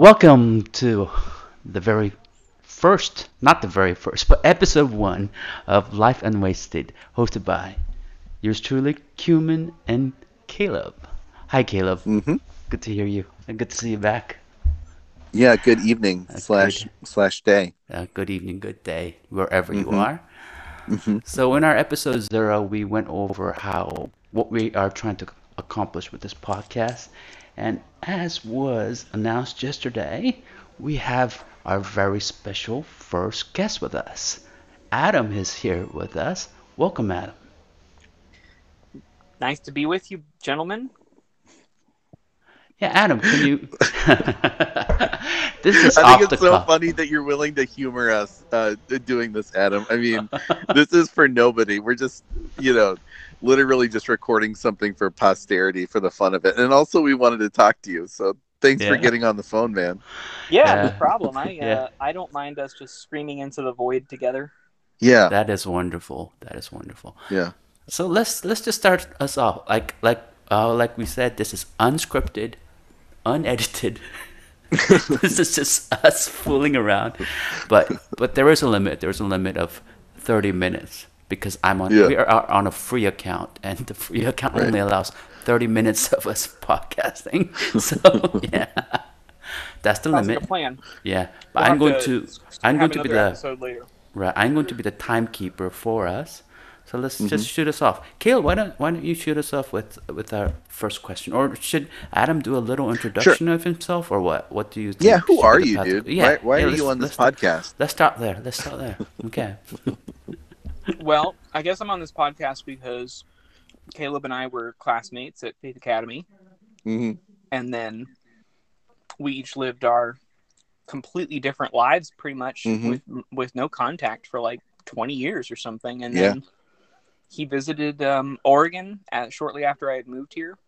Welcome to the very first, not the very first, but episode one of Life Unwasted, hosted by yours truly, Cumin and Caleb. Hi, Caleb. Mm-hmm. Good to hear you, and good to see you back. Yeah, good evening That's slash good. slash day. Uh, good evening, good day, wherever you Mhm. are. Mm-hmm. So in our episode zero, we went over how what we are trying to accomplish with this podcast, and as was announced yesterday, we have our very special first guest with us. Adam is here with us. Welcome, Adam. Nice to be with you, gentlemen. Yeah, Adam, can you? this is I off think the it's so cuff. funny that you're willing to humor us uh, doing this, Adam. I mean, this is for nobody. We're just, you know, literally just recording something for posterity for the fun of it. And also, we wanted to talk to you. So thanks for getting on the phone, man. Yeah, Yeah. no problem. I uh, Yeah. I don't mind us just screaming into the void together. Yeah, That is wonderful. That is wonderful. yeah. So let's let's just start us off. Like like uh, like we said, this is unscripted, unedited. this is just us fooling around. But but there is a limit. There is a limit of thirty minutes because I'm on Yeah. we are on a free account and the free account Right. only allows thirty minutes of us podcasting. So yeah. That's the Sounds like limit. a plan. Yeah. But We'll I'm going to I'm going to be another the later. Right, I'm going to be the timekeeper for us. So let's Mm-hmm. just shoot us off. Kale, why don't why don't you shoot us off with with our first question? Or should Adam do a little introduction of himself, or what? What do you? Think Yeah, who are you, dude? Yeah, why why yeah, are you on this let's- podcast? Let's start there. Let's start there. Okay. Well, I guess I'm on this podcast because Caleb and I were classmates at Faith Academy, hmm and then we each lived our completely different lives, pretty much Mhm. with with no contact for like 20 years or something. And Yeah. then he visited um, Oregon at, shortly after I had moved here,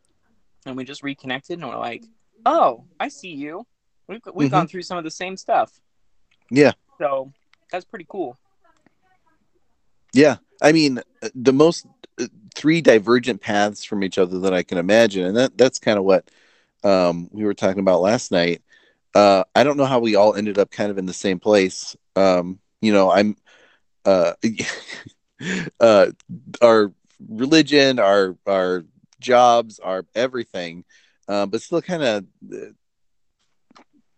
and we just reconnected, and we're like, "Oh, I see you. We've we've Mhm. gone through some of the same stuff." Yeah. So that's pretty cool. Yeah, I mean, uh, the most uh, three divergent paths from each other that I can imagine, and that that's kind of what um, we were talking about last night. Uh, I don't know how we all ended up kind of in the same place. Um, you know, I'm uh, uh, our religion, our our jobs, our everything, uh, but still kind of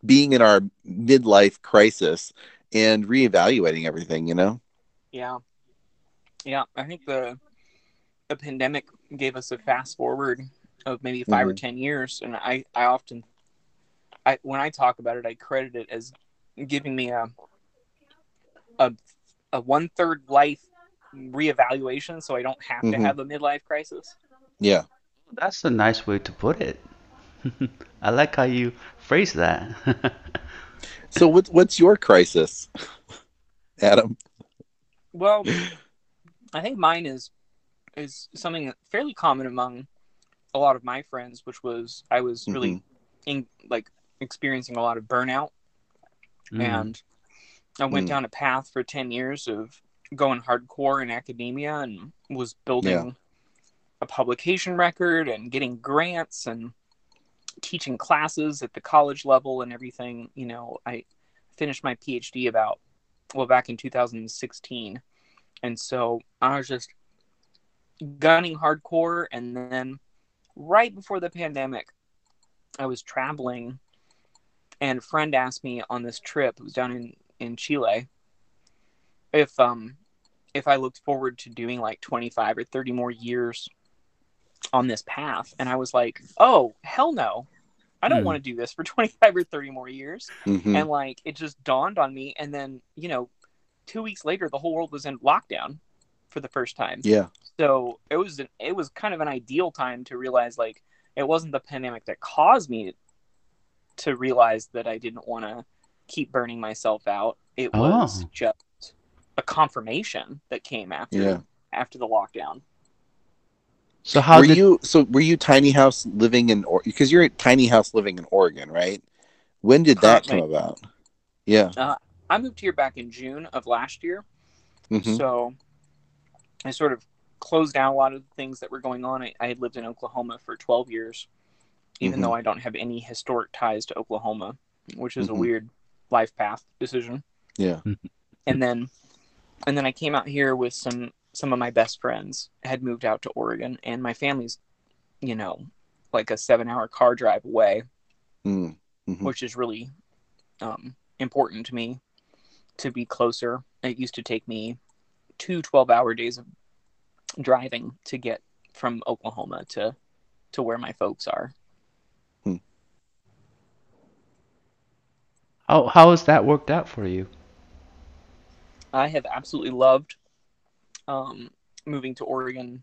being in our midlife crisis and reevaluating everything. You know. Yeah, yeah. I think the the pandemic gave us a fast forward of maybe 5 or Mhm. ten years, and I I often I when I talk about it, I credit it as giving me a a a one third life reevaluation, so I don't have to Mhm. have a midlife crisis. Yeah. That's a nice way to put it. I like how you phrase that. So what's what's your crisis, Adam? Well, I think mine is is something fairly common among a lot of my friends, which was I was really in like experiencing a lot of burnout, Mm. and I went Mm. down a path for ten years of going hardcore in academia and was building a publication record and getting grants and teaching classes at the college level and everything. You know, I finished my PhD about well back in 2016 and so i was just gunning hardcore and then right before the pandemic i was traveling and a friend asked me on this trip it was down in in chile if um if i looked forward to doing like 25 or 30 more years on this path and i was like oh hell no i don't Hmm. want to do this for 25 or 30 more years Mhm. and like it just dawned on me and then you know two weeks later the whole world was in lockdown for the first time Yeah. so it was an, it was kind of an ideal time to realize like it wasn't the pandemic that caused me to realize that i didn't want to keep burning myself out it oh. was Oh. just a confirmation that came after Yeah. after the lockdown So how were did you so were you tiny house living in or because you're at tiny house living in Oregon, right? When did that come about? Yeah. Uh, i moved here back in june of last year Mhm. So I sort of closed down a lot of the things that were going on. I, I had lived in Oklahoma for 12 years, even Mhm. though I don't have any historic ties to Oklahoma. which is Mhm. a weird life path decision. Yeah. And then and then I came out here with some some of my best friends had moved out to Oregon and my family's, you know, like a 7-hour car drive away, Mm. Mhm. which is really um, important to me to be closer. It used to take me two 12-hour days of driving to get from Oklahoma to to where my folks are. How how has that worked out for you? I have absolutely loved um, moving to Oregon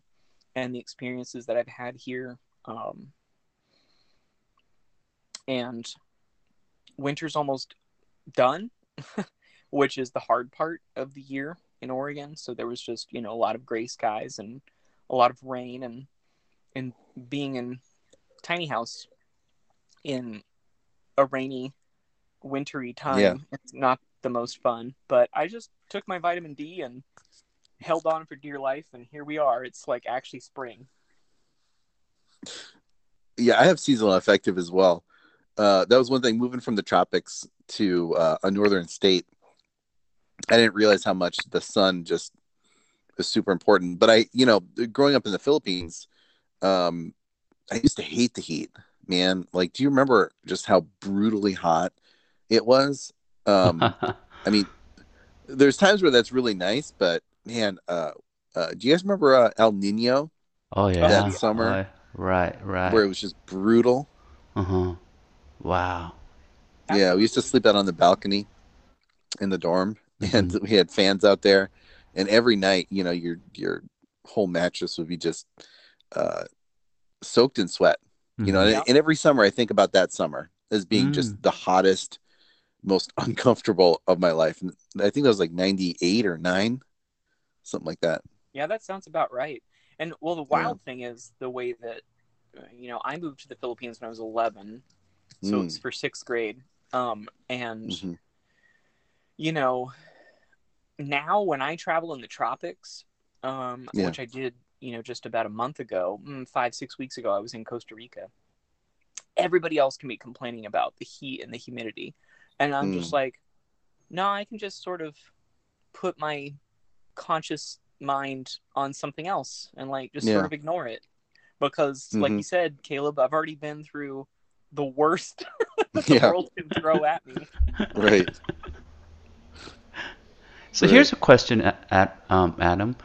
and the experiences that I've had here. Um, and winter's almost done, which is the hard part of the year in Oregon. So there was just you know a lot of gray skies and a lot of rain and and being in tiny house in a rainy wintry time Yeah. it's not the most fun but i just took my vitamin d and held on for dear life and here we are it's like actually spring Yeah, I have seasonal affective as well. Uh, that was one thing moving from the tropics to uh, a northern state. I didn't realize how much the sun just was super important. But I, you know, growing up in the Philippines, um, I used to hate the heat, man. Like, do you remember just how brutally hot it was? Um, I mean, there's times where that's really nice, but man, uh, uh, do you guys remember uh, El Nino, oh yeah. that summer? Oh, right, right. where it was just brutal? Uh-huh. Wow. Yeah, we used to sleep out on the balcony in the dorm, and we had fans out there. And every night, you know, your your whole mattress would be just uh, soaked in sweat. You know, Mhm. and, and every summer, I think about that summer as being just the hottest, most uncomfortable of my life. And I think that was like ninety eight or nine, something like that. yeah that sounds about right and well the wild thing is the way that uh, you know i moved to the philippines when i was 11 so Mm. it's for sixth grade um, and Mhm. you know, now when I travel in the tropics, um, Yeah. which I did, you know, just about a month ago, mm, five, six weeks ago, I was in Costa Rica. Everybody else can be complaining about the heat and the humidity. And I'm just like, no, I can just sort of put my conscious mind on something else and like just Yeah. sort of ignore it. Because, like Mhm. you said, Caleb, I've already been through the worst the Yeah. world can throw at me. Right. So Right. here's a question, at, um, Adam.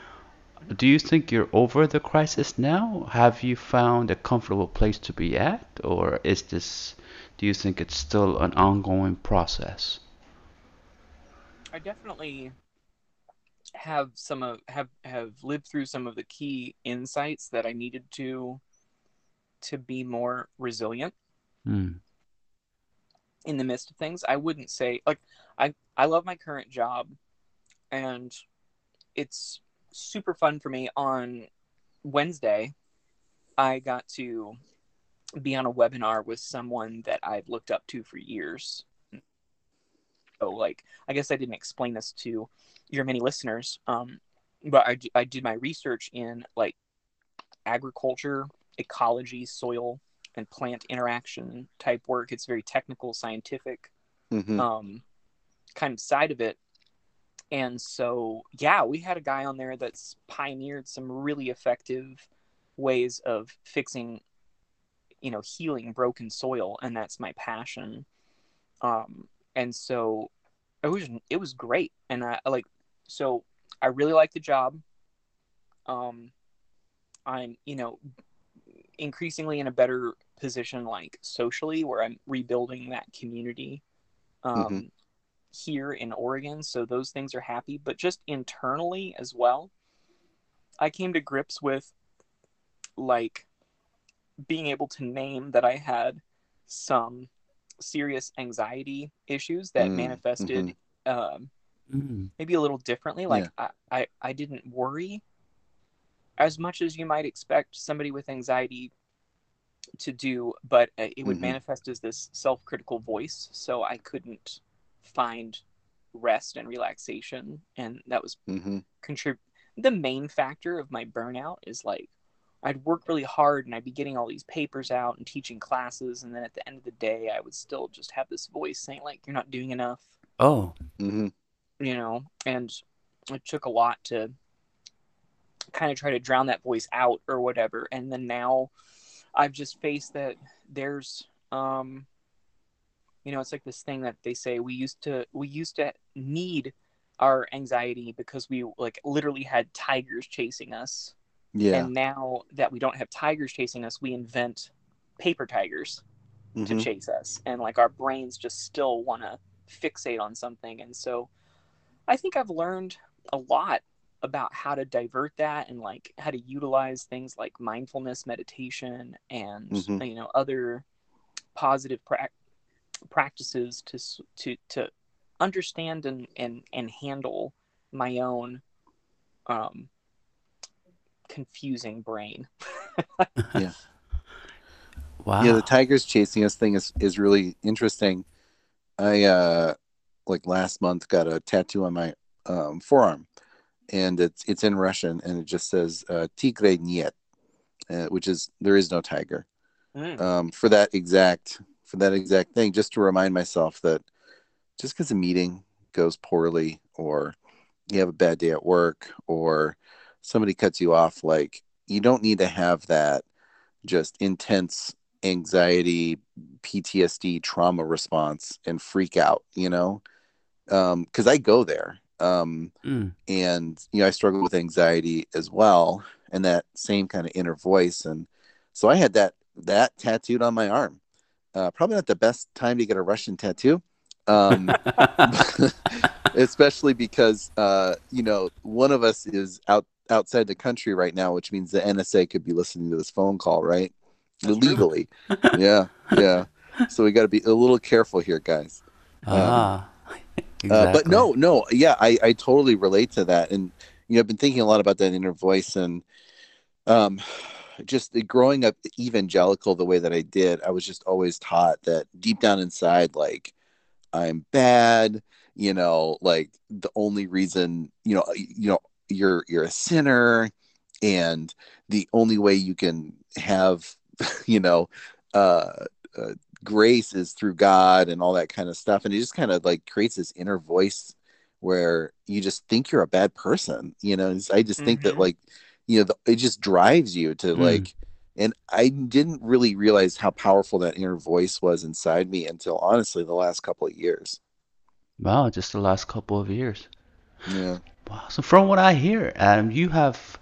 Do you think you're over the crisis now? Have you found a comfortable place to be at, or is this? Do you think it's still an ongoing process? I definitely have some of have have lived through some of the key insights that I needed to to be more resilient Hmm. in the midst of things. I wouldn't say like I I love my current job and it's super fun for me on Wednesday I got to be on a webinar with someone that I've looked up to for years. So like I guess I didn't explain this to your many listeners um but I, I did my research in like agriculture, ecology, soil and plant interaction type work. It's very technical, scientific hmm um, kind of side of it. And so, yeah, we had a guy on there that's pioneered some really effective ways of fixing, you know, healing broken soil, and that's my passion. Um, and so, it was it was great, and I like so I really like the job. Um, I'm you know increasingly in a better position like socially where I'm rebuilding that community um, Mhm. Here in Oregon. So those things are happy, but just internally as well, I came to grips with like being able to name that I had some serious anxiety issues that Mm, manifested um, Mm. maybe a little differently. Like I, I, I didn't worry as much as you might expect somebody with anxiety to do, but uh, it would Mhm. manifest as this self-critical voice. So I couldn't find rest and relaxation, and that was hmm contrib. The main factor of my burnout is like I'd work really hard and I'd be getting all these papers out and teaching classes, and then at the end of the day, I would still just have this voice saying like, "You're not doing enough," Oh, hmm you know. And it took a lot to kind of try to drown that voice out or whatever. And then now, I've just faced that there's, um, you know, it's like this thing that they say we used to we used to need our anxiety because we like literally had tigers chasing us Yeah. and now that we don't have tigers chasing us we invent paper tigers to Mhm. chase us and like our brains just still want to fixate on something and so i think i've learned a lot about how to divert that and like how to utilize things like mindfulness meditation and Mhm. you know other positive prac practices to to to understand and and and handle my own um confusing brain Yeah. wow. Yeah, the tigers chasing us thing is is really interesting. I uh like last month got a tattoo on my um, forearm, and it's it's in Russian, and it just says uh, "Tigre niet," uh, which is there is no tiger. Mm. Um, for that exact for that exact thing, just to remind myself that just because a meeting goes poorly, or you have a bad day at work, or somebody cuts you off, like you don't need to have that just intense anxiety ptsd trauma response and freak out you know um because i go there um Mm. and you know i struggle with anxiety as well and that same kind of inner voice and so i had that that tattooed on my arm uh, probably not the best time to get a russian tattoo um especially because uh you know one of us is out outside the country right now which means the nsa could be listening to this phone call right? That's illegally. Yeah yeah. So we got to be a little careful here guys. Ah. Exactly. uh, but no no yeah I, I totally relate to that. And you know i've been thinking a lot about that inner voice and um just growing up evangelical the way that i did i was just always taught that deep down inside like i'm bad you know like the only reason you know you know you're you're a sinner and the only way you can have you know uh, uh grace is through God and all that kind of stuff. And it just kind of like creates this inner voice where you just think you're a bad person. You know, I just think that Mhm. like, you know, the, it just drives you to Mm. like, and I didn't really realize how powerful that inner voice was inside me until honestly the last couple of years. Wow, just the last couple of years. Yeah. Wow. So from what I hear, Adam, you have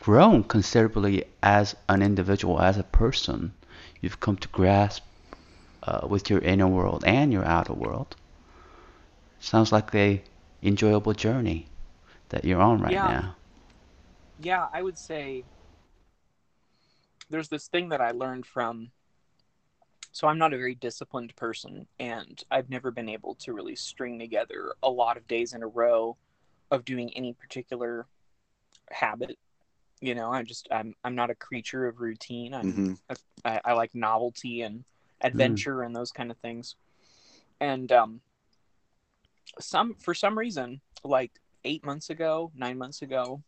grown considerably as an individual, as a person. You've come to grasp uh, with your inner world and your outer world. Sounds like a enjoyable journey that you're on right Yeah. now. Yeah, I would say there's this thing that I learned from. So I'm not a very disciplined person, and I've never been able to really string together a lot of days in a row of doing any particular habit. You know, I'm just I'm I'm not a creature of routine. I'm hmm I, I like novelty and adventure and those kind of things. And um, some for some reason, like eight months ago, nine months ago,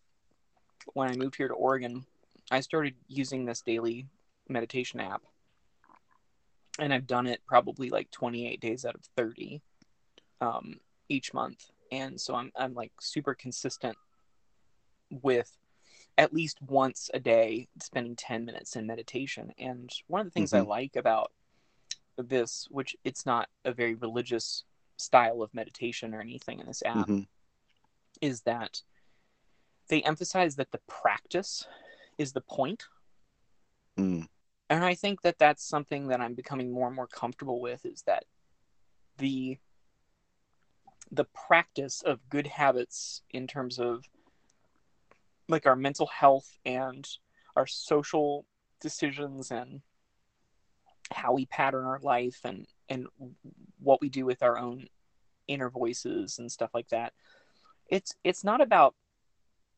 when I moved here to Oregon, I started using this daily meditation app, and I've done it probably like 28 days out of 30 um, each month. And so I'm I'm like super consistent with at least once a day spending 10 minutes in meditation and one of the things i Mhm. like about this which it's not a very religious style of meditation or anything in this app hmm is that they emphasize that the practice is the point Mm. and i think that that's something that i'm becoming more and more comfortable with is that the the practice of good habits in terms of like our mental health and our social decisions and how we pattern our life and and what we do with our own inner voices and stuff like that it's it's not about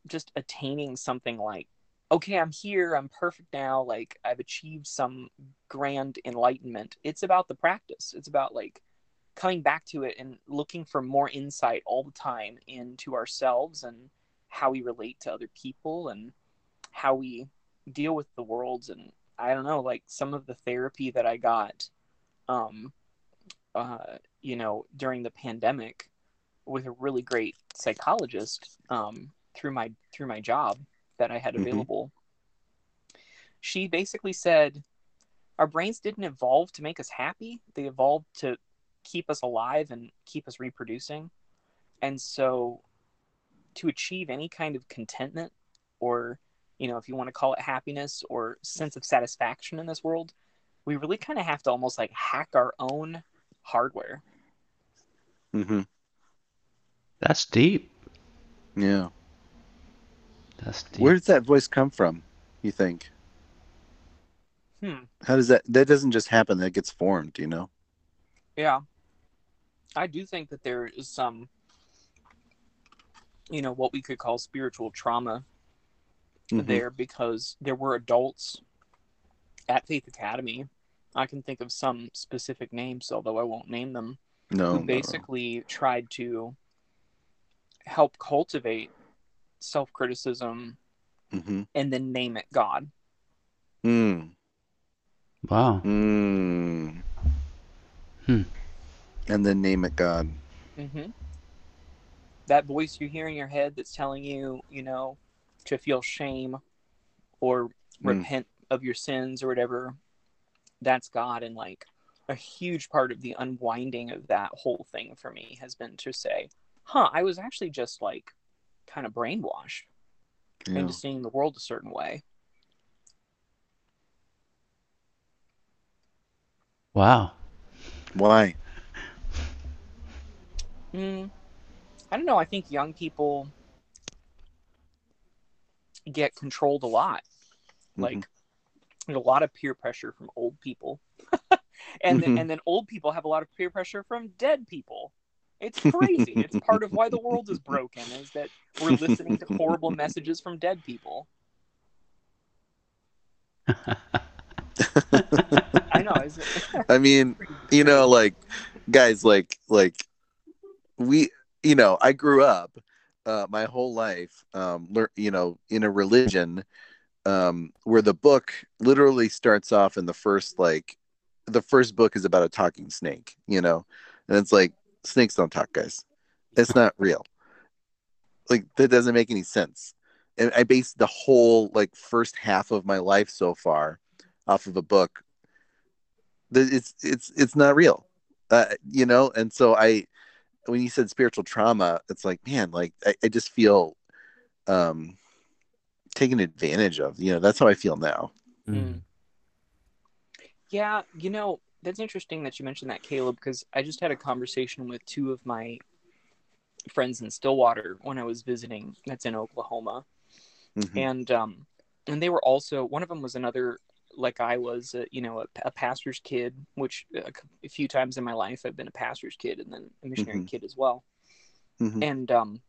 just attaining something like okay i'm here i'm perfect now like i've achieved some grand enlightenment. It's about the practice. It's about like coming back to it and looking for more insight all the time into ourselves and how we relate to other people and how we deal with the world and I don't know, like some of the therapy that I got, um, uh, you know, during the pandemic with a really great psychologist um, through my through my job that I had Mhm. available. She basically said, our brains didn't evolve to make us happy; they evolved to keep us alive and keep us reproducing. And so, to achieve any kind of contentment or you know, if you want to call it happiness or sense of satisfaction in this world, we really kind of have to almost like hack our own hardware. hmm That's deep. Yeah. That's deep. Where does that voice come from? You think? Hmm. How does that? That doesn't just happen. That gets formed. You know. Yeah. I do think that there is some, you know, what we could call spiritual trauma Mhm. there because there were adults at Faith Academy. I can think of some specific names, although I won't name them, No. who no, basically tried to help cultivate self criticism no. Mhm. and then name it God. Mm. Wow. Mm. Hmm. And then name it God. hmm That voice you hear in your head that's telling you, you know, to feel shame or Hmm. repent of your sins or whatever, that's God. And like a huge part of the unwinding of that whole thing for me has been to say, huh, I was actually just like kind of brainwashed Yeah. into seeing the world a certain way. Wow. Why? Mm, I don't know. I think young people get controlled a lot. Mhm. Like there's a lot of peer pressure from old people, and then, Mhm. and then old people have a lot of peer pressure from dead people. It's crazy. it's part of why the world is broken is that we're listening to horrible messages from dead people. I know. I mean, you know, like guys, like like we, you know, I grew up uh, my whole life, um, lear- you know, in a religion um, where the book literally starts off in the first like the first book is about a talking snake, you know, and it's like snakes don't talk, guys. It's not real. Like that doesn't make any sense. And I based the whole like first half of my life so far off of a book that it's it's it's not real uh, you know and so i when you said spiritual trauma it's like man like i, I just feel um taken advantage of you know that's how i feel now Mm. Yeah, you know, that's interesting that you mentioned that, Caleb, because I just had a conversation with two of my friends in Stillwater when I was visiting. That's in Oklahoma, Mhm. and um, and they were also one of them was another like I was, uh, you know, a, a pastor's kid, which a, a few times in my life I've been a pastor's kid and then a missionary Mhm. kid as well. Mhm. And um,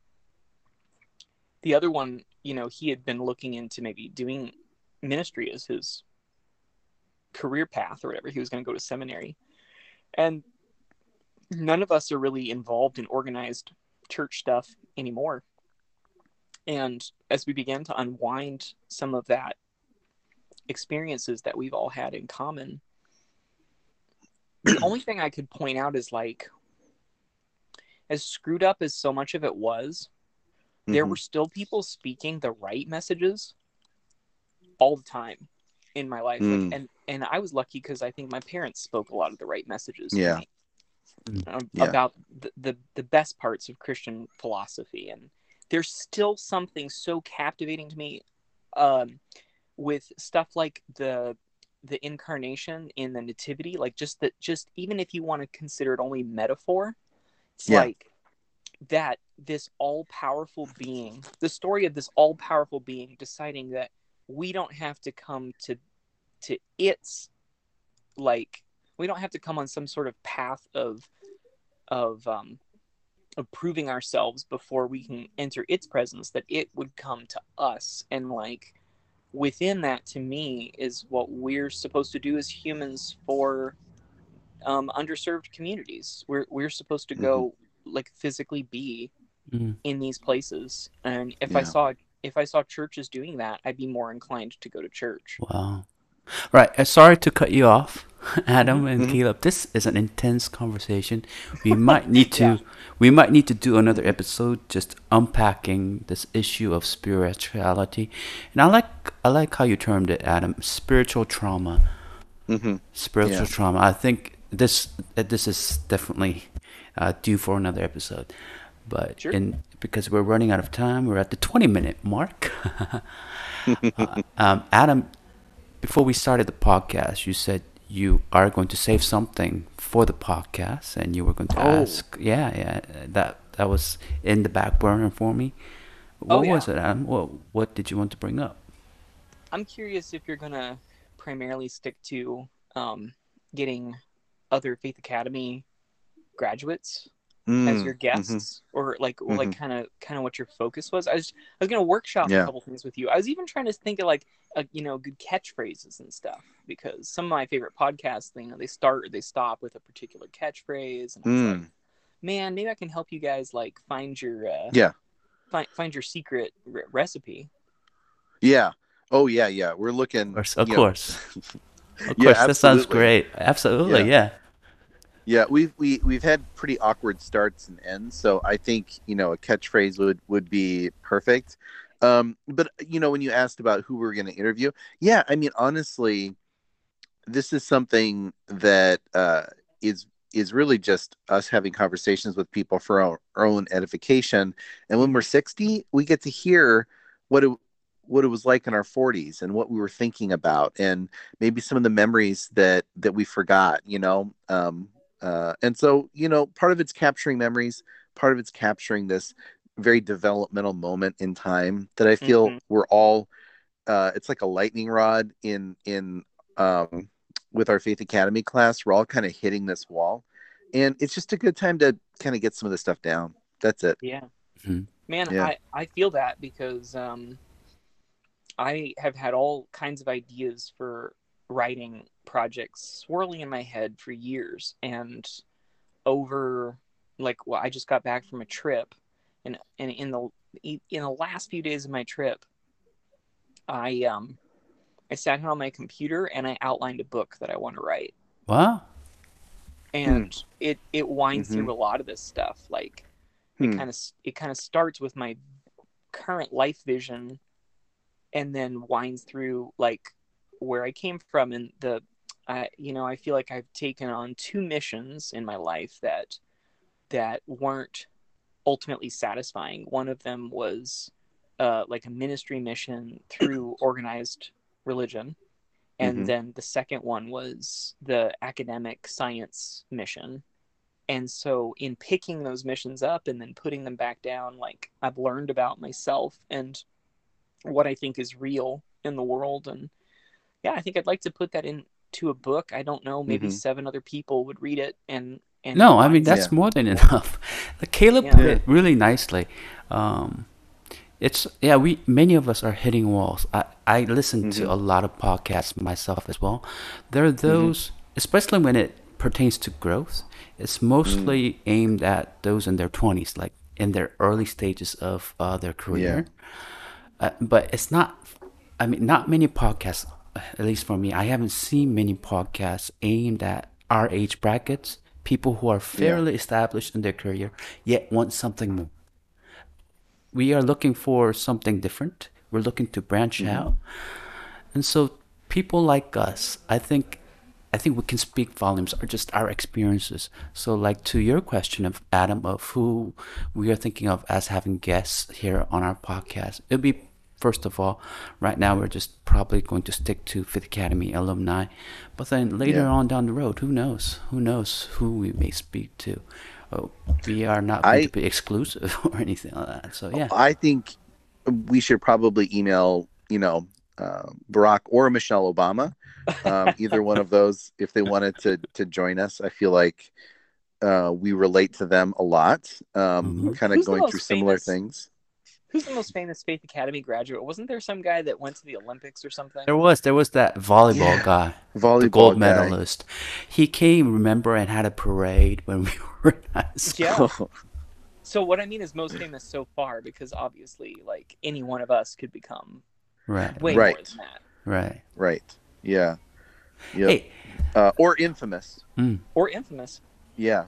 the other one, you know, he had been looking into maybe doing ministry as his career path or whatever. He was going to go to seminary. And none of us are really involved in organized church stuff anymore. And as we began to unwind some of that experiences that we've all had in common, the only thing I could point out is like, as screwed up as so much of it was, there Mhm. were still people speaking the right messages all the time in my life like, Mm. and and i was lucky because i think my parents spoke a lot of the right messages Yeah. me, Mm. um, Yeah. about the, the the best parts of christian philosophy and there's still something so captivating to me um, with stuff like the the incarnation in the nativity like just that just even if you want to consider it only metaphor it's Yeah. like that this all-powerful being the story of this all-powerful being deciding that we don't have to come to to its like we don't have to come on some sort of path of of um of proving ourselves before we can enter its presence that it would come to us and like within that to me is what we're supposed to do as humans for um, underserved communities we're, we're supposed to go like physically be Mm. in these places and if i Yeah. saw if I saw churches doing that, I'd be more inclined to go to church. Wow. Right. Uh, sorry to cut you off, Adam and Mhm. Caleb. This is an intense conversation. We might need to Yeah. we might need to do another episode just unpacking this issue of spirituality. And I like I like how you termed it, Adam, spiritual trauma. hmm Spiritual Yeah. trauma. I think this uh, this is definitely uh, due for another episode. But Sure. in because we're running out of time, we're at the 20 minute mark. Uh, um, Adam, before we started the podcast, you said you are going to save something for the podcast, and you were going to Oh. ask. Yeah, yeah, that that was in the back burner for me. What Oh, yeah. was it, Adam? What what did you want to bring up? I'm curious if you're gonna primarily stick to um, getting other Faith Academy graduates Mm, as your guests, or like or like kind of kind of what your focus was. I was I was gonna workshop Yeah. a couple things with you. I was even trying to think of like uh, you know good catchphrases and stuff because some of my favorite podcasts, you know, they start or they stop with a particular catchphrase, and I was like, Mm. man, maybe I can help you guys like find your uh, Yeah. find find your secret re- recipe. Yeah. Oh yeah, yeah. We're looking. Of course, of you know, course, of Yeah, course. That sounds great. Absolutely, yeah. Yeah, we've we we've had pretty awkward starts and ends, so I think you know a catchphrase would would be perfect. Um, but you know when you asked about who we were going to interview, yeah, I mean honestly, this is something that uh, is is really just us having conversations with people for our, our own edification. And when we're sixty, we get to hear what it what it was like in our 40s and what we were thinking about and maybe some of the memories that that we forgot you know um uh, and so, you know, part of it's capturing memories, part of it's capturing this very developmental moment in time that I feel Mhm. we're all. Uh, it's like a lightning rod in in um, with our Faith Academy class. We're all kind of hitting this wall, and it's just a good time to kind of get some of this stuff down. That's it. Yeah. Mhm. Man, Yeah. I, I feel that because um, I have had all kinds of ideas for writing projects swirling in my head for years. And over, like, well, I just got back from a trip. And, and in the in the last few days of my trip, I um I sat down on my computer and I outlined a book that I want to write. Wow. And it it winds Mhm. through a lot of this stuff. Like Hmm. it kind of it kind of starts with my current life vision and then winds through like where I came from and the I you know I feel like I've taken on two missions in my life that that weren't ultimately satisfying. One of them was uh, like a ministry mission through organized religion, and Mhm. then the second one was the academic science mission. And so, in picking those missions up and then putting them back down, like I've learned about myself and what I think is real in the world. And yeah, I think I'd like to put that into a book. I don't know, maybe Mhm. seven other people would read it and and No, I mean that's Yeah. more than enough. Like Caleb Yeah. put it really nicely. Um, it's yeah, we many of us are hitting walls. I I listen Mhm. to a lot of podcasts myself as well. There are those, especially when it pertains to growth. It's mostly aimed at those in their twenties, like in their early stages of uh, their career. Uh, but it's not. I mean, not many podcasts. At least for me, I haven't seen many podcasts aimed at our age brackets. People who are fairly established in their career yet want something more. We are looking for something different. We're looking to branch mm-hmm. out, and so people like us, I think, I think we can speak volumes are just our experiences. So, like to your question of Adam of who we are thinking of as having guests here on our podcast, it'll be first of all, right now we're just probably going to stick to Faith Academy alumni, but then later Yeah. on down the road, who knows? Who knows who we may speak to? Oh, we are not going I- to be exclusive or anything like that. So yeah, I think we should probably email, you know, uh, Barack or Michelle Obama, um, either one of those, if they wanted to to join us. I feel like uh, we relate to them a lot, um, Mhm. kind of going most through similar famous- things. Who's the most famous Faith Academy graduate? Wasn't there some guy that went to the Olympics or something? there was there was that volleyball Yeah. guy. Volleyball the gold guy. medalist. He came, remember, and had a parade when we were in high school. Yeah. So what I mean is most famous so far, because obviously, like any one of us could become Right. way more Right. than that, Right. Right. Yeah. Yep. Hey, Uh, or infamous. mm. or infamous. Yeah.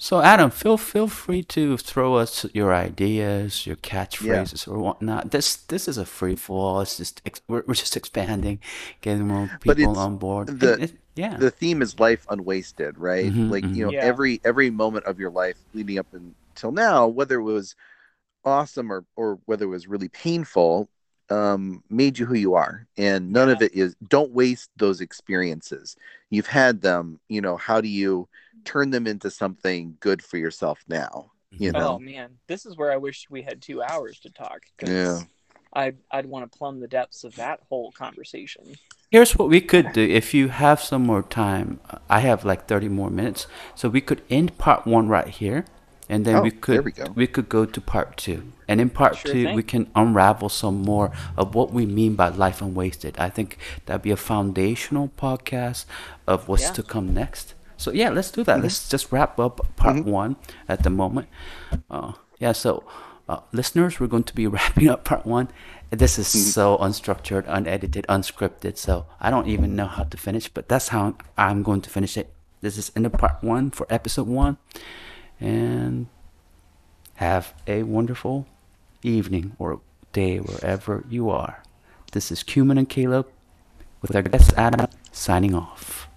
So Adam, feel feel free to throw us your ideas, your catchphrases, or whatnot. This this is a free for all. It's just ex- we're, we're just expanding, getting more people on board. the- It- it- yeah. The theme is life unwasted, right? Mhm, like you know. Yeah. every every moment of your life leading up until now, whether it was awesome or or whether it was really painful, um, made you who you are. And none of it is. Don't waste those experiences. You've had them. You know, how do you turn them into something good for yourself now? You know. Oh man, this is where I wish we had two hours to talk Yeah. I'd I'd want to plumb the depths of that whole conversation. Here's what we could do if you have some more time. I have like 30 more minutes, so we could end part one right here, and then Oh, we could there we go. could go to part two. And in part Sure two, thing. we can unravel some more of what we mean by life unwasted. I think that'd be a foundational podcast of what's Yeah. to come next. So yeah, let's do that. Mm-hmm. Let's just wrap up part one at the moment. Uh, yeah, so uh, listeners, we're going to be wrapping up part one. This is Mm-hmm. so unstructured, unedited, unscripted. So I don't even know how to finish, but that's how I'm going to finish it. This is end of part one for episode one, and have a wonderful evening or day wherever you are. This is Cumin and Caleb with our guest Adam signing off.